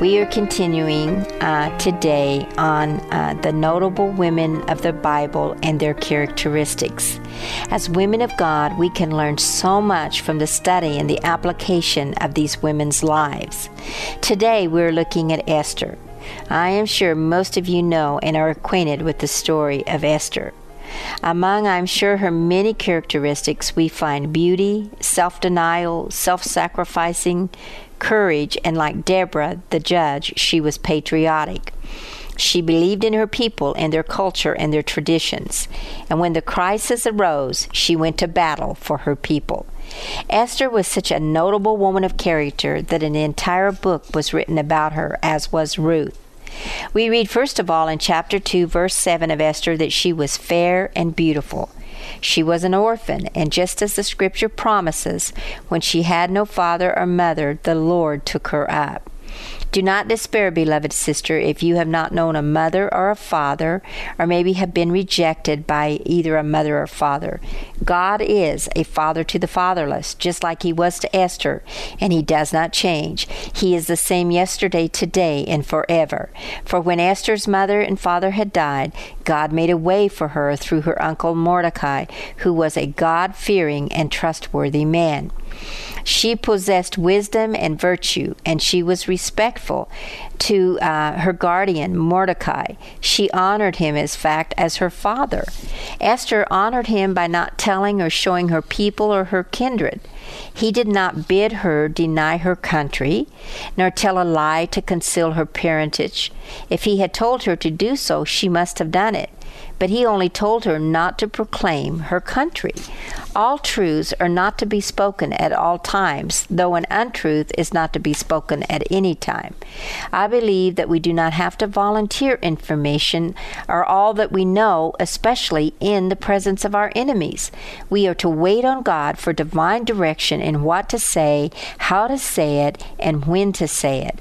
We are continuing uh, today on uh, the notable women of the Bible and their characteristics. As women of God, we can learn so much from the study and the application of these women's lives. Today, we're looking at Esther. I am sure most of you know and are acquainted with the story of Esther. Among, I'm sure, her many characteristics, we find beauty, self denial, self sacrificing, courage, and like Deborah, the judge, she was patriotic. She believed in her people and their culture and their traditions. And when the crisis arose, she went to battle for her people. Esther was such a notable woman of character that an entire book was written about her, as was Ruth. We read first of all in chapter 2, verse 7 of Esther that she was fair and beautiful. She was an orphan, and just as the scripture promises, when she had no father or mother, the Lord took her up. Do not despair, beloved sister, if you have not known a mother or a father, or maybe have been rejected by either a mother or father. God is a father to the fatherless, just like he was to Esther, and he does not change. He is the same yesterday, today, and forever. For when Esther's mother and father had died, God made a way for her through her uncle Mordecai, who was a God fearing and trustworthy man. She possessed wisdom and virtue, and she was respectful to uh, her guardian, Mordecai. She honored him, as fact, as her father. Esther honored him by not telling or showing her people or her kindred. He did not bid her deny her country, nor tell a lie to conceal her parentage. If he had told her to do so, she must have done it but he only told her not to proclaim her country. All truths are not to be spoken at all times, though an untruth is not to be spoken at any time. I believe that we do not have to volunteer information or all that we know, especially in the presence of our enemies. We are to wait on God for divine direction in what to say, how to say it, and when to say it.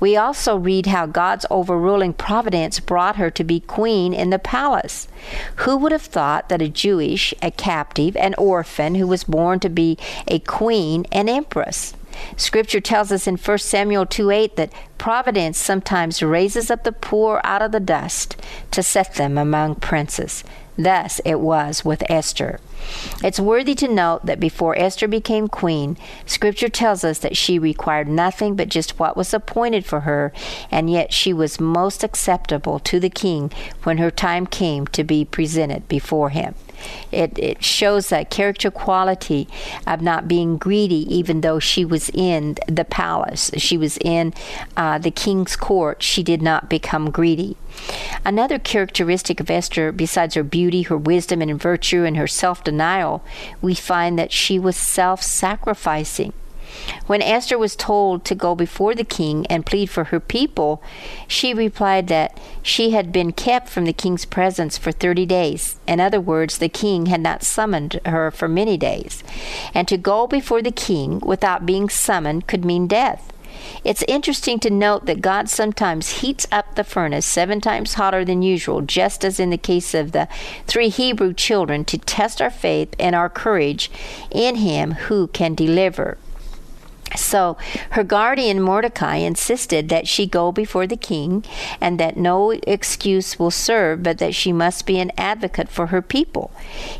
We also read how God's overruling providence brought her to be queen in the palace. Who would have thought that a Jewish, a captive, an orphan who was born to be a queen and empress? Scripture tells us in 1 Samuel 2 8 that providence sometimes raises up the poor out of the dust to set them among princes. Thus it was with Esther. It's worthy to note that before Esther became queen, Scripture tells us that she required nothing but just what was appointed for her, and yet she was most acceptable to the king when her time came to be presented before him. It, it shows that character quality of not being greedy, even though she was in the palace, she was in uh, the king's court, she did not become greedy. Another characteristic of Esther, besides her beauty, her wisdom, and virtue, and her self denial, we find that she was self sacrificing. When Esther was told to go before the king and plead for her people, she replied that she had been kept from the king's presence for 30 days. In other words, the king had not summoned her for many days. And to go before the king without being summoned could mean death. It's interesting to note that God sometimes heats up the furnace seven times hotter than usual, just as in the case of the three Hebrew children, to test our faith and our courage in Him who can deliver. So her guardian Mordecai insisted that she go before the king and that no excuse will serve, but that she must be an advocate for her people.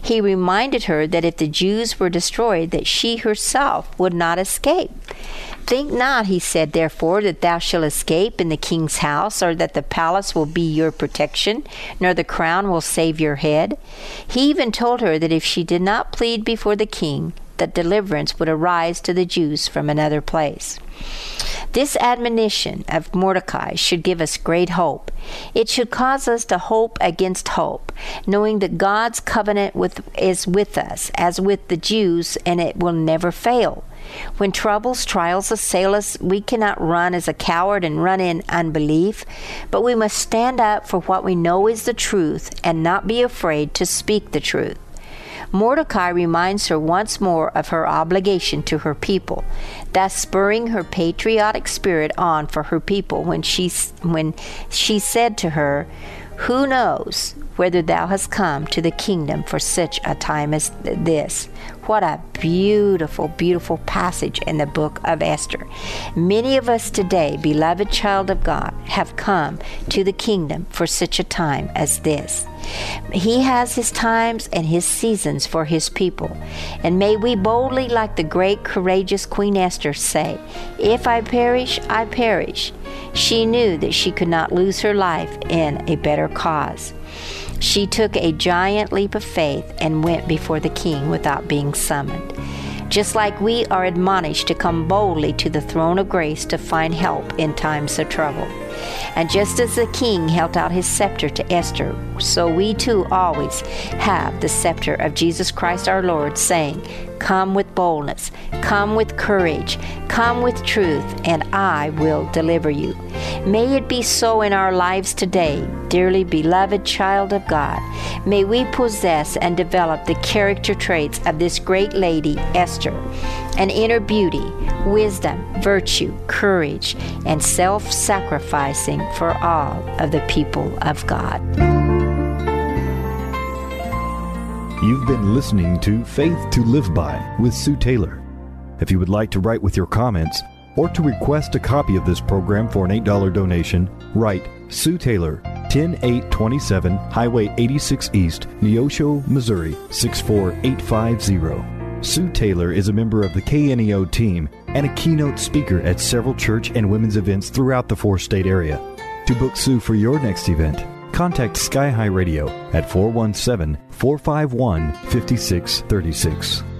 He reminded her that if the Jews were destroyed, that she herself would not escape. Think not, he said, therefore, that thou shalt escape in the king's house, or that the palace will be your protection, nor the crown will save your head. He even told her that if she did not plead before the king, that deliverance would arise to the Jews from another place. This admonition of Mordecai should give us great hope. It should cause us to hope against hope, knowing that God's covenant with, is with us, as with the Jews, and it will never fail. When troubles, trials assail us, we cannot run as a coward and run in unbelief, but we must stand up for what we know is the truth and not be afraid to speak the truth. Mordecai reminds her once more of her obligation to her people, thus spurring her patriotic spirit on for her people when she, when she said to her, Who knows whether thou hast come to the kingdom for such a time as this? What a beautiful, beautiful passage in the book of Esther. Many of us today, beloved child of God, have come to the kingdom for such a time as this. He has his times and his seasons for his people. And may we boldly, like the great courageous Queen Esther, say, If I perish, I perish. She knew that she could not lose her life in a better cause. She took a giant leap of faith and went before the king without being summoned. Just like we are admonished to come boldly to the throne of grace to find help in times of trouble. And just as the king held out his scepter to Esther, so we too always have the scepter of Jesus Christ our Lord, saying, Come with boldness, come with courage, come with truth, and I will deliver you. May it be so in our lives today, dearly beloved child of God. May we possess and develop the character traits of this great lady, Esther, an inner beauty, wisdom, virtue, courage, and self sacrificing for all of the people of God. You've been listening to Faith to Live By with Sue Taylor. If you would like to write with your comments or to request a copy of this program for an $8 donation, write Sue Taylor, 10827 Highway 86 East, Neosho, Missouri 64850. Sue Taylor is a member of the KNEO team and a keynote speaker at several church and women's events throughout the four state area. To book Sue for your next event, contact Sky High Radio at 417 451 5636.